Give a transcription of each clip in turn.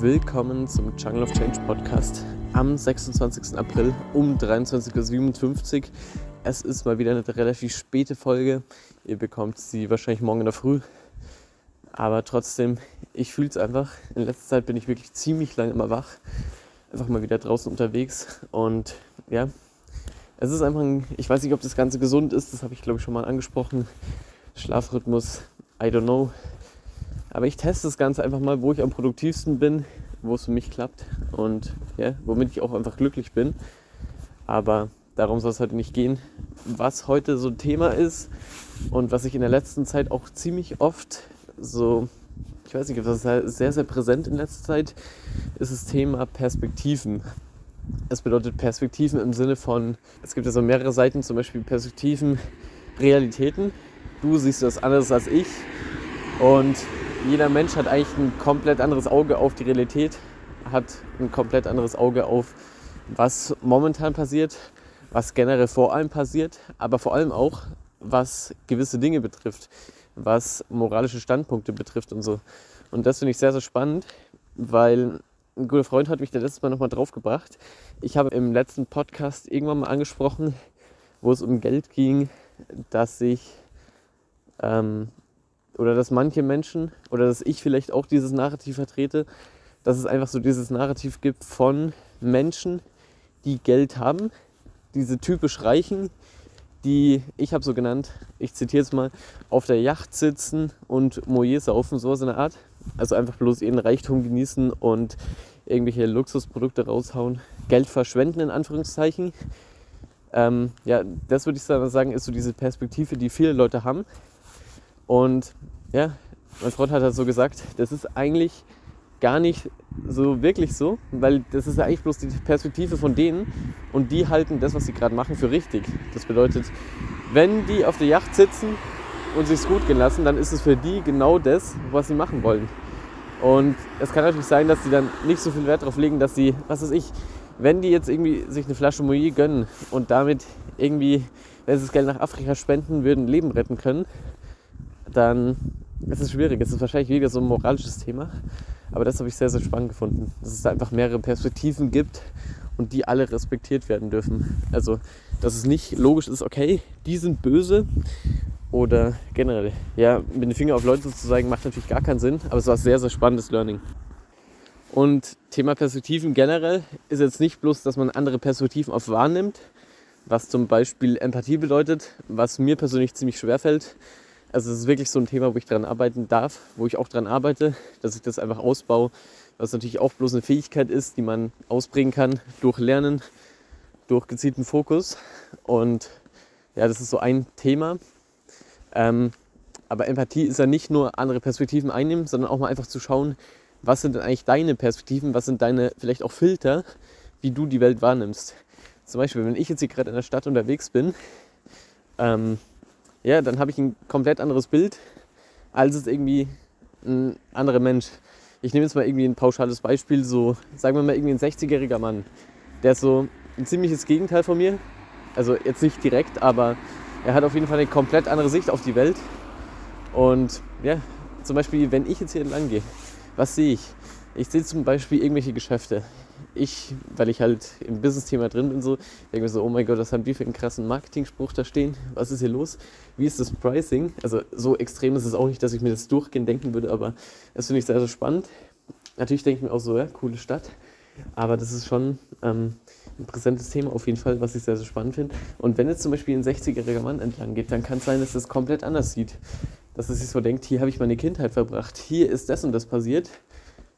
willkommen zum Jungle of Change Podcast am 26. April um 23.57 Uhr. Es ist mal wieder eine relativ späte Folge. Ihr bekommt sie wahrscheinlich morgen in der Früh. Aber trotzdem, ich fühle es einfach. In letzter Zeit bin ich wirklich ziemlich lange immer wach. Einfach mal wieder draußen unterwegs. Und ja, es ist einfach ein, ich weiß nicht, ob das Ganze gesund ist. Das habe ich glaube ich schon mal angesprochen. Schlafrhythmus, I don't know. Aber ich teste das Ganze einfach mal, wo ich am produktivsten bin, wo es für mich klappt und ja, womit ich auch einfach glücklich bin. Aber darum soll es heute nicht gehen. Was heute so ein Thema ist und was ich in der letzten Zeit auch ziemlich oft so, ich weiß nicht, das ist sehr, sehr präsent in letzter Zeit, ist das Thema Perspektiven. Es bedeutet Perspektiven im Sinne von, es gibt ja so mehrere Seiten, zum Beispiel Perspektiven, Realitäten. Du siehst das anders als ich und jeder Mensch hat eigentlich ein komplett anderes Auge auf die Realität, hat ein komplett anderes Auge auf, was momentan passiert, was generell vor allem passiert, aber vor allem auch, was gewisse Dinge betrifft, was moralische Standpunkte betrifft und so. Und das finde ich sehr, sehr spannend, weil ein guter Freund hat mich da letztes Mal nochmal drauf gebracht. Ich habe im letzten Podcast irgendwann mal angesprochen, wo es um Geld ging, dass ich ähm, oder dass manche Menschen oder dass ich vielleicht auch dieses Narrativ vertrete, dass es einfach so dieses Narrativ gibt von Menschen, die Geld haben, diese typisch Reichen, die, ich habe so genannt, ich zitiere es mal, auf der Yacht sitzen und Moje saufen, so eine Art. Also einfach bloß ihren Reichtum genießen und irgendwelche Luxusprodukte raushauen, Geld verschwenden in Anführungszeichen. Ähm, ja, das würde ich sagen, ist so diese Perspektive, die viele Leute haben. Und ja, mein Freund hat halt so gesagt, das ist eigentlich gar nicht so wirklich so, weil das ist ja eigentlich bloß die Perspektive von denen und die halten das, was sie gerade machen, für richtig. Das bedeutet, wenn die auf der Yacht sitzen und sich's gut gehen lassen, dann ist es für die genau das, was sie machen wollen. Und es kann natürlich sein, dass sie dann nicht so viel Wert darauf legen, dass sie, was weiß ich, wenn die jetzt irgendwie sich eine Flasche Moui gönnen und damit irgendwie, wenn sie das Geld nach Afrika spenden würden, Leben retten können, dann ist es schwierig. Es ist wahrscheinlich wieder so ein moralisches Thema. Aber das habe ich sehr, sehr spannend gefunden. Dass es da einfach mehrere Perspektiven gibt und die alle respektiert werden dürfen. Also, dass es nicht logisch ist, okay, die sind böse oder generell. Ja, mit den Finger auf Leute zu zeigen, macht natürlich gar keinen Sinn, aber es war sehr, sehr spannendes Learning. Und Thema Perspektiven generell ist jetzt nicht bloß, dass man andere Perspektiven auf wahrnimmt, was zum Beispiel Empathie bedeutet, was mir persönlich ziemlich schwer fällt, also es ist wirklich so ein Thema, wo ich daran arbeiten darf, wo ich auch daran arbeite, dass ich das einfach ausbaue, was natürlich auch bloß eine Fähigkeit ist, die man ausprägen kann durch Lernen, durch gezielten Fokus. Und ja, das ist so ein Thema. Ähm, aber Empathie ist ja nicht nur andere Perspektiven einnehmen, sondern auch mal einfach zu schauen, was sind denn eigentlich deine Perspektiven, was sind deine vielleicht auch Filter, wie du die Welt wahrnimmst. Zum Beispiel, wenn ich jetzt hier gerade in der Stadt unterwegs bin, ähm, ja, dann habe ich ein komplett anderes Bild, als es irgendwie ein anderer Mensch. Ich nehme jetzt mal irgendwie ein pauschales Beispiel, so sagen wir mal irgendwie ein 60-jähriger Mann, der ist so ein ziemliches Gegenteil von mir. Also jetzt nicht direkt, aber er hat auf jeden Fall eine komplett andere Sicht auf die Welt. Und ja, zum Beispiel, wenn ich jetzt hier entlang gehe, was sehe ich? Ich sehe zum Beispiel irgendwelche Geschäfte ich, weil ich halt im Business-Thema drin bin, so, denke mir so, oh mein Gott, was haben die für einen krassen Marketing-Spruch da stehen? Was ist hier los? Wie ist das Pricing? Also so extrem ist es auch nicht, dass ich mir das durchgehend denken würde, aber das finde ich sehr, sehr spannend. Natürlich denke ich mir auch so, ja, coole Stadt. Aber das ist schon ähm, ein präsentes Thema auf jeden Fall, was ich sehr, sehr spannend finde. Und wenn jetzt zum Beispiel ein 60-jähriger Mann entlang geht, dann kann es sein, dass es komplett anders sieht. Dass er sich so denkt, hier habe ich meine Kindheit verbracht, hier ist das und das passiert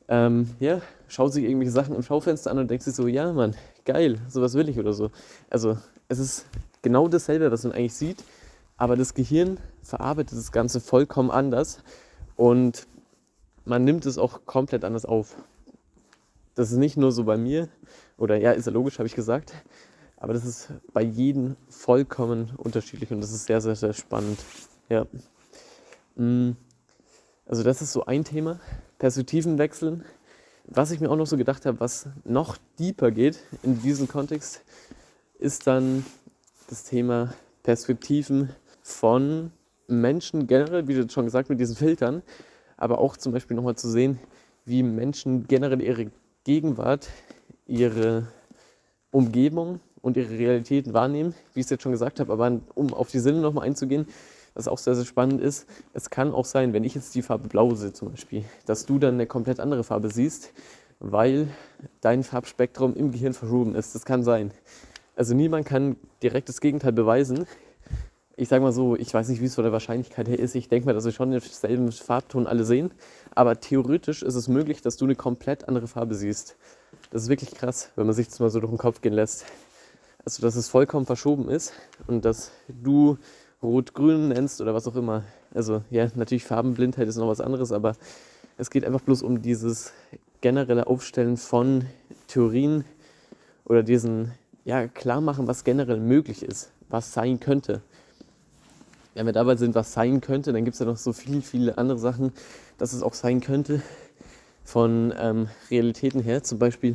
ähm, ja, schaut sich irgendwelche Sachen im Schaufenster an und denkt sich so, ja, Mann, geil, sowas will ich oder so. Also es ist genau dasselbe, was man eigentlich sieht, aber das Gehirn verarbeitet das Ganze vollkommen anders und man nimmt es auch komplett anders auf. Das ist nicht nur so bei mir, oder ja, ist ja logisch, habe ich gesagt, aber das ist bei jedem vollkommen unterschiedlich und das ist sehr, sehr, sehr spannend. Ja. Mm. Also das ist so ein Thema. Perspektiven wechseln. Was ich mir auch noch so gedacht habe, was noch deeper geht in diesem Kontext, ist dann das Thema Perspektiven von Menschen generell, wie du schon gesagt, mit diesen Filtern, aber auch zum Beispiel nochmal zu sehen, wie Menschen generell ihre Gegenwart, ihre Umgebung und ihre Realitäten wahrnehmen, wie ich es jetzt schon gesagt habe. Aber um auf die Sinne nochmal einzugehen, was auch sehr, sehr spannend ist, es kann auch sein, wenn ich jetzt die Farbe Blau sehe zum Beispiel, dass du dann eine komplett andere Farbe siehst, weil dein Farbspektrum im Gehirn verschoben ist. Das kann sein. Also niemand kann direkt das Gegenteil beweisen. Ich sage mal so, ich weiß nicht, wie es von der Wahrscheinlichkeit her ist. Ich denke mal, dass wir schon denselben Farbton alle sehen. Aber theoretisch ist es möglich, dass du eine komplett andere Farbe siehst. Das ist wirklich krass, wenn man sich das mal so durch den Kopf gehen lässt. Also, dass es vollkommen verschoben ist und dass du Rot-Grün nennst oder was auch immer. Also, ja, natürlich Farbenblindheit ist noch was anderes, aber es geht einfach bloß um dieses generelle Aufstellen von Theorien oder diesen, ja, klar machen, was generell möglich ist, was sein könnte. Wenn wir dabei sind, was sein könnte, dann gibt es ja noch so viele, viele andere Sachen, dass es auch sein könnte von ähm, Realitäten her. Zum Beispiel,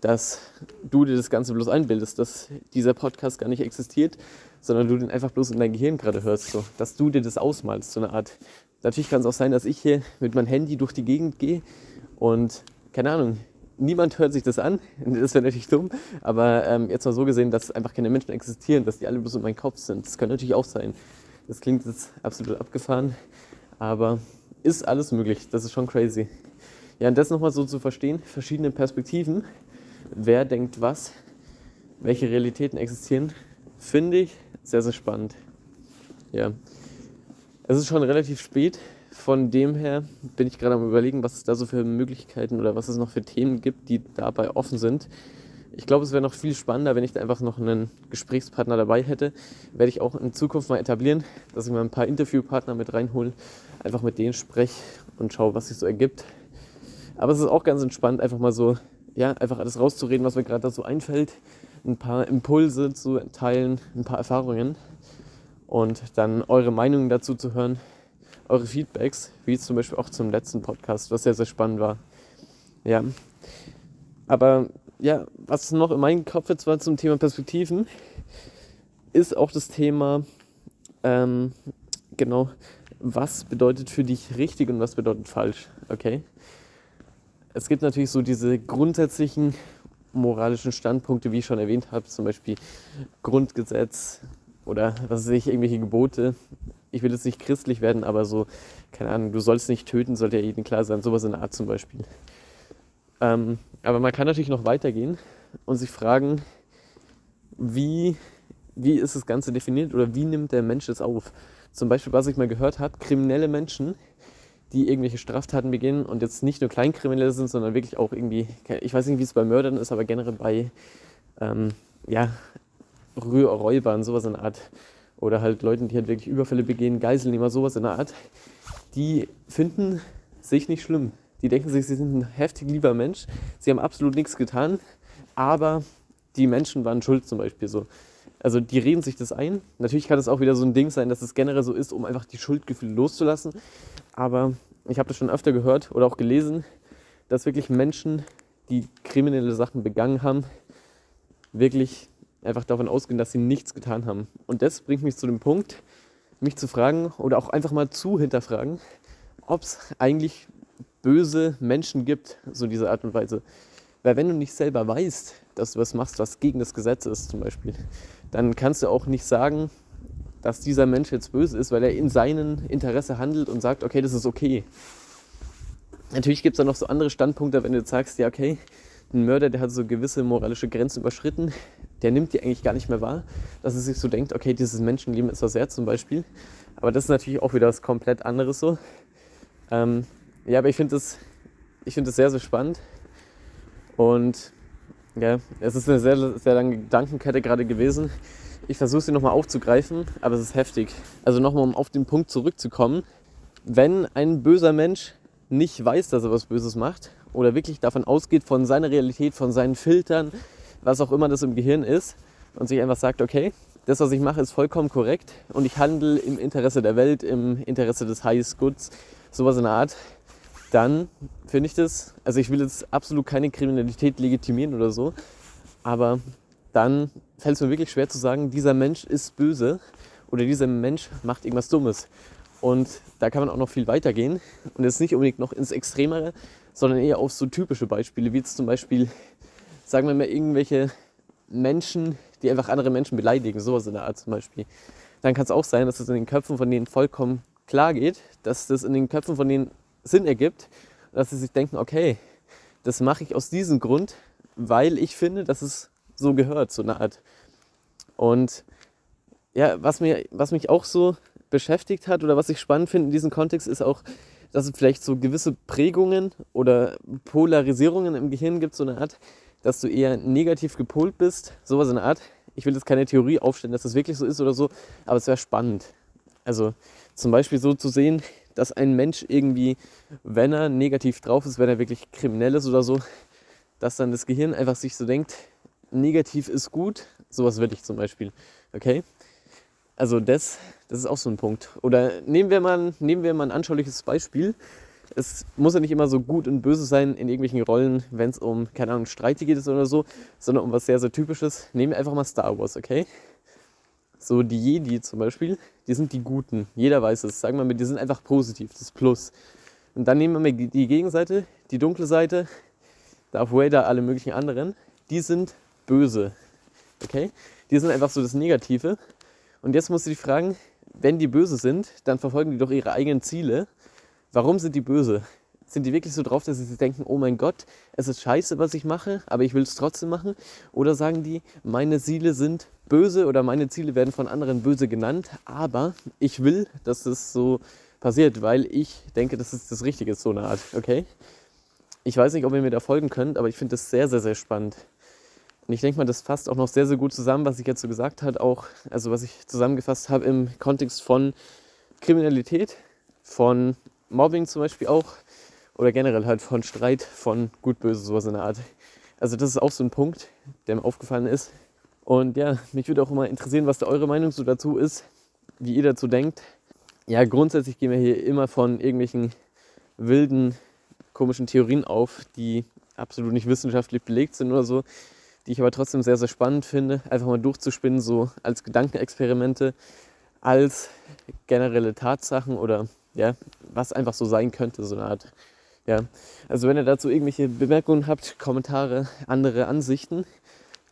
dass du dir das Ganze bloß einbildest, dass dieser Podcast gar nicht existiert, sondern du den einfach bloß in dein Gehirn gerade hörst. So. Dass du dir das ausmalst, so eine Art. Natürlich kann es auch sein, dass ich hier mit meinem Handy durch die Gegend gehe und, keine Ahnung, niemand hört sich das an. Das wäre natürlich dumm. Aber ähm, jetzt mal so gesehen, dass einfach keine Menschen existieren, dass die alle bloß in meinem Kopf sind. Das könnte natürlich auch sein. Das klingt jetzt absolut abgefahren, aber ist alles möglich. Das ist schon crazy. Ja, und das nochmal so zu verstehen, verschiedene Perspektiven, wer denkt was, welche Realitäten existieren, finde ich sehr, sehr spannend. Ja. Es ist schon relativ spät. Von dem her bin ich gerade am Überlegen, was es da so für Möglichkeiten oder was es noch für Themen gibt, die dabei offen sind. Ich glaube, es wäre noch viel spannender, wenn ich da einfach noch einen Gesprächspartner dabei hätte. Werde ich auch in Zukunft mal etablieren, dass ich mal ein paar Interviewpartner mit reinhole, einfach mit denen spreche und schaue, was sich so ergibt. Aber es ist auch ganz entspannt, einfach mal so, ja, einfach alles rauszureden, was mir gerade da so einfällt, ein paar Impulse zu teilen, ein paar Erfahrungen und dann eure Meinungen dazu zu hören, eure Feedbacks, wie zum Beispiel auch zum letzten Podcast, was sehr, sehr spannend war. Ja. Aber ja, was noch in meinem Kopf jetzt war zum Thema Perspektiven, ist auch das Thema, ähm, genau, was bedeutet für dich richtig und was bedeutet falsch, okay? Es gibt natürlich so diese grundsätzlichen moralischen Standpunkte, wie ich schon erwähnt habe, zum Beispiel Grundgesetz oder was weiß ich, irgendwelche Gebote. Ich will jetzt nicht christlich werden, aber so, keine Ahnung, du sollst nicht töten, sollte ja jedem klar sein, sowas in der Art zum Beispiel. Ähm, aber man kann natürlich noch weitergehen und sich fragen, wie, wie ist das Ganze definiert oder wie nimmt der Mensch es auf? Zum Beispiel, was ich mal gehört habe, kriminelle Menschen, die irgendwelche Straftaten begehen und jetzt nicht nur Kleinkriminelle sind, sondern wirklich auch irgendwie, ich weiß nicht, wie es bei Mördern ist, aber generell bei ähm, ja, Räubern, sowas in der Art, oder halt Leuten, die halt wirklich Überfälle begehen, Geiselnehmer, sowas in der Art, die finden sich nicht schlimm. Die denken sich, sie sind ein heftig lieber Mensch, sie haben absolut nichts getan, aber die Menschen waren schuld zum Beispiel so. Also die reden sich das ein. Natürlich kann es auch wieder so ein Ding sein, dass es generell so ist, um einfach die Schuldgefühle loszulassen. Aber ich habe das schon öfter gehört oder auch gelesen, dass wirklich Menschen, die kriminelle Sachen begangen haben, wirklich einfach davon ausgehen, dass sie nichts getan haben. Und das bringt mich zu dem Punkt, mich zu fragen oder auch einfach mal zu hinterfragen, ob es eigentlich böse Menschen gibt, so in dieser Art und Weise. Weil wenn du nicht selber weißt, dass du was machst, was gegen das Gesetz ist zum Beispiel, dann kannst du auch nicht sagen, dass dieser Mensch jetzt böse ist, weil er in seinem Interesse handelt und sagt, okay, das ist okay. Natürlich gibt es da noch so andere Standpunkte, wenn du jetzt sagst, ja, okay, ein Mörder, der hat so gewisse moralische Grenzen überschritten, der nimmt die eigentlich gar nicht mehr wahr, dass er sich so denkt, okay, dieses Menschenleben ist was wert zum Beispiel. Aber das ist natürlich auch wieder was komplett anderes so. Ähm, ja, aber ich finde das, find das sehr, sehr spannend. Und ja, es ist eine sehr, sehr lange Gedankenkette gerade gewesen. Ich versuche sie nochmal aufzugreifen, aber es ist heftig. Also nochmal, um auf den Punkt zurückzukommen. Wenn ein böser Mensch nicht weiß, dass er was Böses macht oder wirklich davon ausgeht, von seiner Realität, von seinen Filtern, was auch immer das im Gehirn ist und sich einfach sagt, okay, das, was ich mache, ist vollkommen korrekt und ich handle im Interesse der Welt, im Interesse des Highest Goods, sowas in der Art, dann finde ich das, also ich will jetzt absolut keine Kriminalität legitimieren oder so, aber dann fällt es mir wirklich schwer zu sagen, dieser Mensch ist böse oder dieser Mensch macht irgendwas Dummes. Und da kann man auch noch viel weiter gehen und jetzt nicht unbedingt noch ins Extremere, sondern eher auf so typische Beispiele, wie jetzt zum Beispiel, sagen wir mal, irgendwelche Menschen, die einfach andere Menschen beleidigen, sowas in der Art zum Beispiel. Dann kann es auch sein, dass es in den Köpfen von denen vollkommen klar geht, dass das in den Köpfen von denen Sinn ergibt, dass sie sich denken, okay, das mache ich aus diesem Grund, weil ich finde, dass es so gehört, so eine Art. Und ja, was, mir, was mich auch so beschäftigt hat oder was ich spannend finde in diesem Kontext, ist auch, dass es vielleicht so gewisse Prägungen oder Polarisierungen im Gehirn gibt, so eine Art, dass du eher negativ gepolt bist, sowas in der Art. Ich will jetzt keine Theorie aufstellen, dass das wirklich so ist oder so, aber es wäre spannend. Also zum Beispiel so zu sehen, dass ein Mensch irgendwie, wenn er negativ drauf ist, wenn er wirklich kriminell ist oder so, dass dann das Gehirn einfach sich so denkt, negativ ist gut, sowas will ich zum Beispiel. Okay? Also das, das ist auch so ein Punkt. Oder nehmen wir mal, nehmen wir mal ein anschauliches Beispiel. Es muss ja nicht immer so gut und böse sein in irgendwelchen Rollen, wenn es um, keine Ahnung, Streite geht oder so, sondern um was sehr, sehr Typisches. Nehmen wir einfach mal Star Wars, okay? So die Jedi zum Beispiel, die sind die Guten. Jeder weiß es. Sagen wir mal, die sind einfach positiv, das Plus. Und dann nehmen wir mal die Gegenseite, die dunkle Seite, Darth Vader, alle möglichen anderen. Die sind böse, okay? Die sind einfach so das Negative. Und jetzt musst du dich fragen, wenn die böse sind, dann verfolgen die doch ihre eigenen Ziele. Warum sind die böse? Sind die wirklich so drauf, dass sie denken, oh mein Gott, es ist scheiße, was ich mache, aber ich will es trotzdem machen? Oder sagen die, meine Ziele sind böse oder meine Ziele werden von anderen böse genannt, aber ich will, dass es so passiert, weil ich denke, dass es das Richtige ist, so eine Art, okay? Ich weiß nicht, ob ihr mir da folgen könnt, aber ich finde das sehr, sehr, sehr spannend. Und ich denke mal, das fasst auch noch sehr, sehr gut zusammen, was ich jetzt so gesagt habe, auch, also was ich zusammengefasst habe im Kontext von Kriminalität, von Mobbing zum Beispiel auch, oder generell halt von Streit, von gut, böse, sowas in der Art. Also das ist auch so ein Punkt, der mir aufgefallen ist. Und ja, mich würde auch immer interessieren, was da eure Meinung so dazu ist, wie ihr dazu denkt. Ja, grundsätzlich gehen wir hier immer von irgendwelchen wilden, komischen Theorien auf, die absolut nicht wissenschaftlich belegt sind oder so die ich aber trotzdem sehr, sehr spannend finde, einfach mal durchzuspinnen, so als Gedankenexperimente, als generelle Tatsachen oder ja, was einfach so sein könnte, so eine Art. Ja, also wenn ihr dazu irgendwelche Bemerkungen habt, Kommentare, andere Ansichten,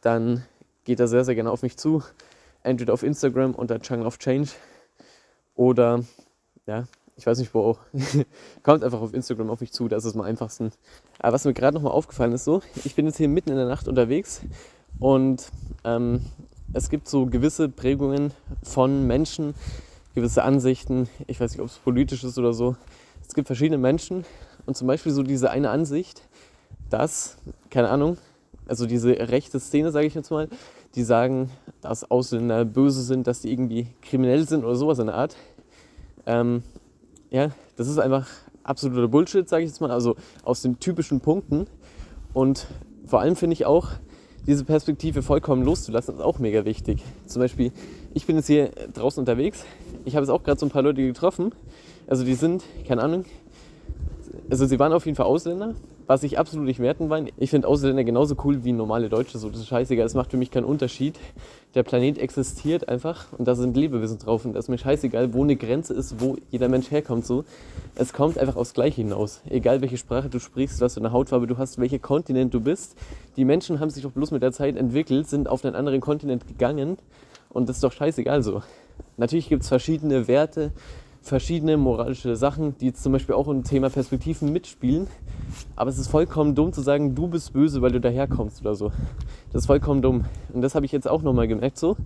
dann geht da sehr, sehr gerne auf mich zu. Entweder auf Instagram unter Jungle of Change oder ja, ich weiß nicht wo, kommt einfach auf Instagram auf mich zu, das ist am einfachsten. Aber was mir gerade nochmal aufgefallen ist, so, ich bin jetzt hier mitten in der Nacht unterwegs und ähm, es gibt so gewisse Prägungen von Menschen, gewisse Ansichten, ich weiß nicht, ob es politisch ist oder so. Es gibt verschiedene Menschen und zum Beispiel so diese eine Ansicht, dass, keine Ahnung, also diese rechte Szene, sage ich jetzt mal, die sagen, dass Ausländer böse sind, dass die irgendwie kriminell sind oder sowas in der Art. Ähm, ja, das ist einfach absoluter Bullshit, sage ich jetzt mal, also aus den typischen Punkten. Und vor allem finde ich auch, diese Perspektive vollkommen loszulassen, ist auch mega wichtig. Zum Beispiel, ich bin jetzt hier draußen unterwegs, ich habe jetzt auch gerade so ein paar Leute getroffen. Also die sind, keine Ahnung, also sie waren auf jeden Fall Ausländer, was ich absolut nicht werten will. Ich finde Ausländer genauso cool wie normale Deutsche, so das ist scheißegal, es macht für mich keinen Unterschied. Der Planet existiert einfach und da sind Lebewesen drauf und das ist mir scheißegal, wo eine Grenze ist, wo jeder Mensch herkommt so. Es kommt einfach aufs Gleiche hinaus. Egal welche Sprache du sprichst, was für eine Hautfarbe du hast, welcher Kontinent du bist. Die Menschen haben sich doch bloß mit der Zeit entwickelt, sind auf einen anderen Kontinent gegangen und das ist doch scheißegal so. Natürlich gibt es verschiedene Werte, verschiedene moralische Sachen, die jetzt zum Beispiel auch im Thema Perspektiven mitspielen. Aber es ist vollkommen dumm zu sagen, du bist böse, weil du daherkommst oder so. Das ist vollkommen dumm. Und das habe ich jetzt auch nochmal gemerkt so.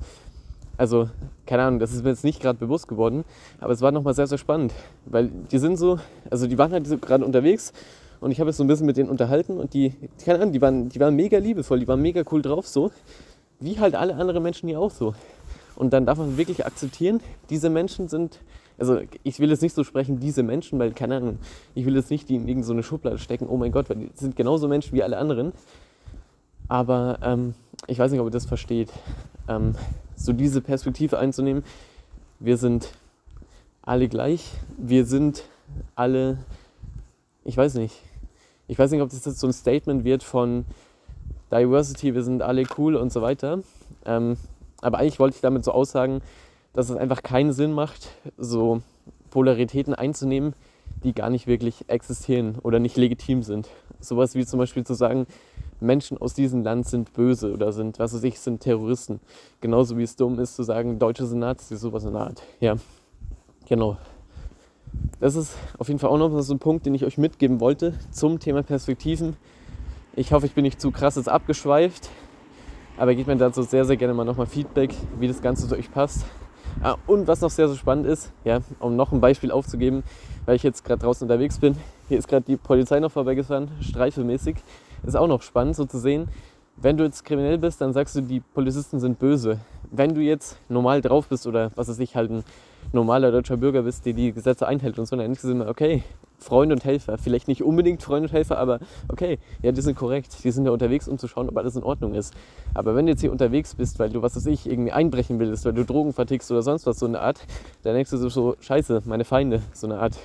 Also, keine Ahnung, das ist mir jetzt nicht gerade bewusst geworden, aber es war nochmal sehr, sehr spannend. Weil die sind so, also die waren halt so gerade unterwegs und ich habe jetzt so ein bisschen mit denen unterhalten und die, keine Ahnung, die waren, die waren mega liebevoll, die waren mega cool drauf so. Wie halt alle anderen Menschen hier auch so. Und dann darf man wirklich akzeptieren, diese Menschen sind also ich will jetzt nicht so sprechen, diese Menschen, weil, keine Ahnung, ich will jetzt nicht die in irgendeine Schublade stecken, oh mein Gott, weil die sind genauso Menschen wie alle anderen. Aber ähm, ich weiß nicht, ob ihr das versteht, ähm, so diese Perspektive einzunehmen. Wir sind alle gleich, wir sind alle, ich weiß nicht, ich weiß nicht, ob das jetzt so ein Statement wird von Diversity, wir sind alle cool und so weiter. Ähm, aber eigentlich wollte ich damit so aussagen, dass es einfach keinen Sinn macht, so Polaritäten einzunehmen, die gar nicht wirklich existieren oder nicht legitim sind. Sowas wie zum Beispiel zu sagen, Menschen aus diesem Land sind böse oder sind, was weiß ich, sind Terroristen. Genauso wie es dumm ist zu sagen, Deutsche sind Nazis, sowas in der Art. Ja, genau. Das ist auf jeden Fall auch noch so ein Punkt, den ich euch mitgeben wollte zum Thema Perspektiven. Ich hoffe, ich bin nicht zu krass jetzt abgeschweift, aber gebt mir dazu sehr, sehr gerne mal nochmal Feedback, wie das Ganze zu euch passt. Ah, und was noch sehr, sehr spannend ist, ja, um noch ein Beispiel aufzugeben, weil ich jetzt gerade draußen unterwegs bin, hier ist gerade die Polizei noch vorbeigefahren, streifelmäßig. Ist auch noch spannend so zu sehen, wenn du jetzt kriminell bist, dann sagst du, die Polizisten sind böse. Wenn du jetzt normal drauf bist oder was weiß ich, halt ein normaler deutscher Bürger bist, der die Gesetze einhält und so, dann denkst du okay, Freunde und Helfer. Vielleicht nicht unbedingt Freunde und Helfer, aber okay, ja, die sind korrekt. Die sind ja unterwegs, um zu schauen, ob alles in Ordnung ist. Aber wenn du jetzt hier unterwegs bist, weil du, was weiß ich, irgendwie einbrechen willst, weil du Drogen vertickst oder sonst was, so eine Art, dann denkst du so, scheiße, meine Feinde, so eine Art.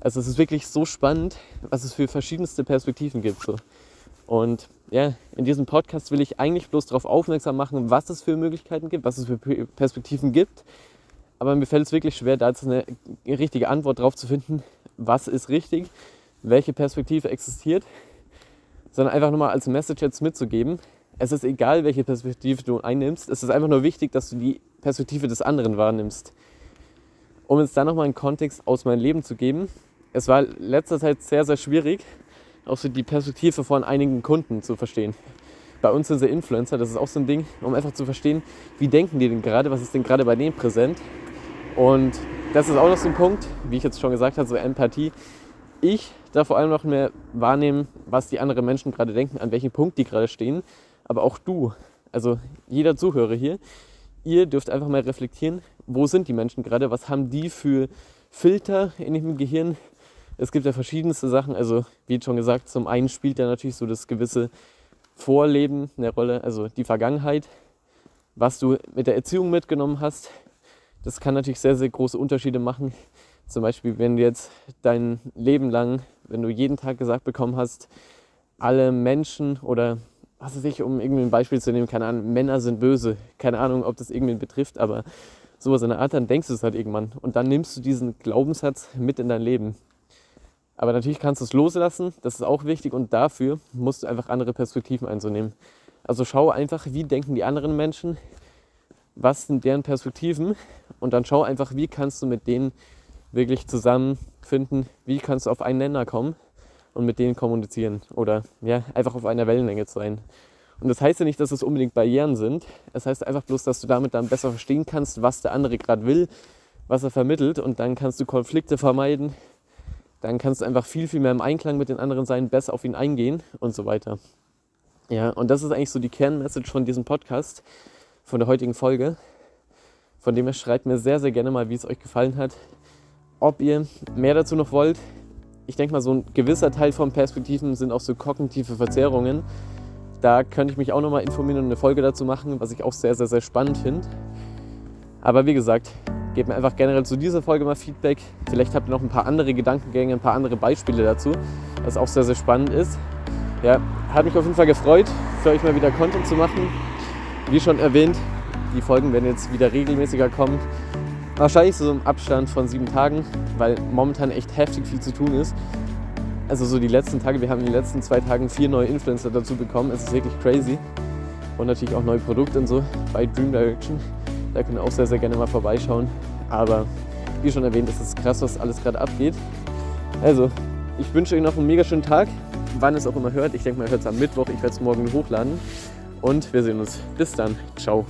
Also es ist wirklich so spannend, was es für verschiedenste Perspektiven gibt. So. Und ja, in diesem Podcast will ich eigentlich bloß darauf aufmerksam machen, was es für Möglichkeiten gibt, was es für Perspektiven gibt. Aber mir fällt es wirklich schwer, da jetzt eine richtige Antwort drauf zu finden, was ist richtig, welche Perspektive existiert, sondern einfach nur mal als Message jetzt mitzugeben. Es ist egal, welche Perspektive du einnimmst. Es ist einfach nur wichtig, dass du die Perspektive des anderen wahrnimmst. Um jetzt dann nochmal einen Kontext aus meinem Leben zu geben. Es war letzter Zeit sehr, sehr schwierig, auch so die Perspektive von einigen Kunden zu verstehen. Bei uns sind sie Influencer, das ist auch so ein Ding, um einfach zu verstehen, wie denken die denn gerade, was ist denn gerade bei denen präsent. Und das ist auch noch so ein Punkt, wie ich jetzt schon gesagt habe, so Empathie. Ich darf vor allem noch mehr wahrnehmen, was die anderen Menschen gerade denken, an welchem Punkt die gerade stehen. Aber auch du, also jeder Zuhörer hier, ihr dürft einfach mal reflektieren, wo sind die Menschen gerade, was haben die für Filter in ihrem Gehirn, es gibt ja verschiedenste Sachen. Also, wie schon gesagt, zum einen spielt ja natürlich so das gewisse Vorleben eine Rolle, also die Vergangenheit, was du mit der Erziehung mitgenommen hast. Das kann natürlich sehr, sehr große Unterschiede machen. Zum Beispiel, wenn du jetzt dein Leben lang, wenn du jeden Tag gesagt bekommen hast, alle Menschen oder was weiß ich, um irgendwie ein Beispiel zu nehmen, keine Ahnung, Männer sind böse, keine Ahnung, ob das irgendwen betrifft, aber sowas in der Art, dann denkst du es halt irgendwann. Und dann nimmst du diesen Glaubenssatz mit in dein Leben. Aber natürlich kannst du es loslassen, das ist auch wichtig und dafür musst du einfach andere Perspektiven einzunehmen. Also schau einfach, wie denken die anderen Menschen, was sind deren Perspektiven und dann schau einfach, wie kannst du mit denen wirklich zusammenfinden, wie kannst du auf einen Nenner kommen und mit denen kommunizieren oder ja, einfach auf einer Wellenlänge sein. Und das heißt ja nicht, dass es unbedingt Barrieren sind. Es heißt einfach bloß, dass du damit dann besser verstehen kannst, was der andere gerade will, was er vermittelt und dann kannst du Konflikte vermeiden, dann kannst du einfach viel, viel mehr im Einklang mit den anderen sein, besser auf ihn eingehen und so weiter. Ja, und das ist eigentlich so die Kernmessage von diesem Podcast, von der heutigen Folge. Von dem her schreibt mir sehr, sehr gerne mal, wie es euch gefallen hat. Ob ihr mehr dazu noch wollt. Ich denke mal, so ein gewisser Teil von Perspektiven sind auch so kognitive Verzerrungen. Da könnte ich mich auch nochmal informieren und eine Folge dazu machen, was ich auch sehr, sehr, sehr spannend finde. Aber wie gesagt, Gebt mir einfach generell zu dieser Folge mal Feedback. Vielleicht habt ihr noch ein paar andere Gedankengänge, ein paar andere Beispiele dazu, was auch sehr, sehr spannend ist. Ja, hat mich auf jeden Fall gefreut, für euch mal wieder Content zu machen. Wie schon erwähnt, die Folgen werden jetzt wieder regelmäßiger kommen. Wahrscheinlich so im Abstand von sieben Tagen, weil momentan echt heftig viel zu tun ist. Also so die letzten Tage, wir haben in den letzten zwei Tagen vier neue Influencer dazu bekommen. Es ist wirklich crazy. Und natürlich auch neue Produkte und so bei Dream Direction. Da könnt ihr auch sehr, sehr gerne mal vorbeischauen. Aber wie schon erwähnt, ist es krass, was alles gerade abgeht. Also, ich wünsche euch noch einen mega schönen Tag. Wann es auch immer hört. Ich denke mal, ihr hört es am Mittwoch. Ich werde es morgen hochladen. Und wir sehen uns. Bis dann. Ciao.